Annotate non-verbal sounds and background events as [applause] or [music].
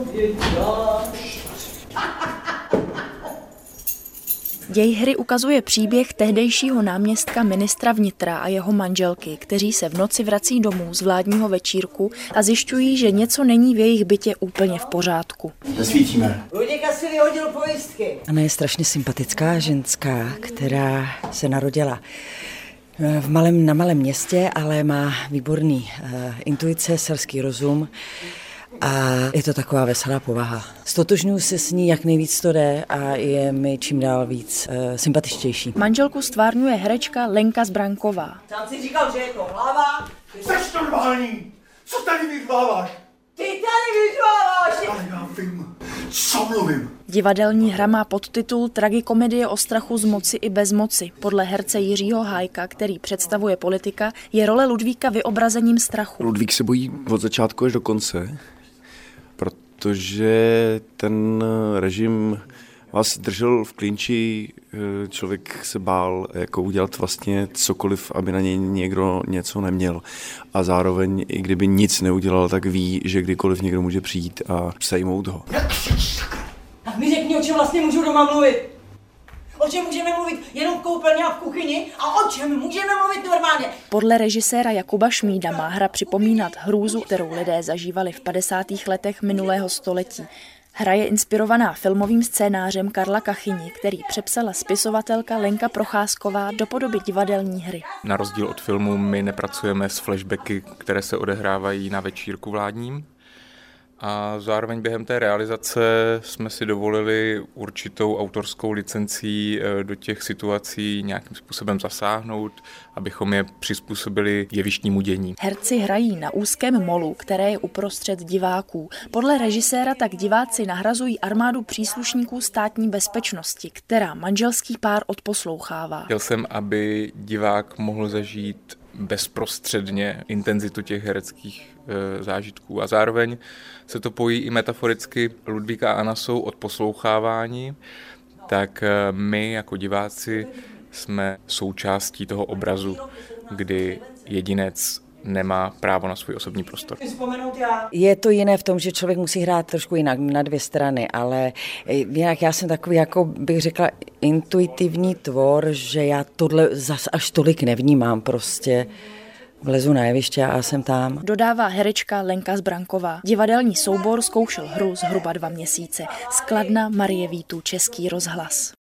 [laughs] Děj hry ukazuje příběh tehdejšího náměstka ministra vnitra a jeho manželky, kteří se v noci vrací domů z vládního večírku a zjišťují, že něco není v jejich bytě úplně v pořádku. Nesvítíme. Luděka si vyhodil pojistky. Ona je strašně sympatická ženská, která se narodila v malém, na malém městě, ale má výborný uh, intuice, selský rozum a je to taková veselá povaha. Stotožňuji se s ní, jak nejvíc to jde a je mi čím dál víc uh, sympatičtější. Manželku stvárňuje herečka Lenka Zbranková. Sám si říkal, že je to hlava. Jsi normální! Co tady vyzváváš? Ty tady vyzváváš! Ale já vím, co mluvím. Divadelní hra má podtitul Tragikomedie o strachu z moci i bez moci. Podle herce Jiřího Hájka, který představuje politika, je role Ludvíka vyobrazením strachu. Ludvík se bojí od začátku až do konce, protože ten režim vás držel v klinči, člověk se bál jako udělat vlastně cokoliv, aby na něj někdo něco neměl. A zároveň, i kdyby nic neudělal, tak ví, že kdykoliv někdo může přijít a sejmout ho. Tak mi řekni, o čem vlastně můžu doma mluvit. O čem můžeme mluvit jenom v koupelně a v kuchyni a o čem můžeme mluvit. Podle režiséra Jakuba Šmída má hra připomínat hrůzu, kterou lidé zažívali v 50. letech minulého století. Hra je inspirovaná filmovým scénářem Karla Kachyni, který přepsala spisovatelka Lenka Procházková do podoby divadelní hry. Na rozdíl od filmu my nepracujeme s flashbacky, které se odehrávají na večírku vládním, a zároveň během té realizace jsme si dovolili určitou autorskou licencí eh, do těch situací nějakým způsobem zasáhnout, abychom je přizpůsobili jevištnímu dění. Herci hrají na úzkém molu, které je uprostřed diváků. Podle režiséra tak diváci nahrazují armádu příslušníků státní bezpečnosti, která manželský pár odposlouchává. Chtěl jsem, aby divák mohl zažít bezprostředně intenzitu těch hereckých e, zážitků. A zároveň se to pojí i metaforicky. Ludvíka a Anna jsou od poslouchávání, tak e, my jako diváci jsme součástí toho obrazu, kdy jedinec nemá právo na svůj osobní prostor. Je to jiné v tom, že člověk musí hrát trošku jinak na dvě strany, ale jinak já jsem takový, jako bych řekla, intuitivní tvor, že já tohle zas až tolik nevnímám prostě. Vlezu na jeviště a jsem tam. Dodává herečka Lenka Zbranková. Divadelní soubor zkoušel hru zhruba dva měsíce. Skladna Marie Vítu, Český rozhlas.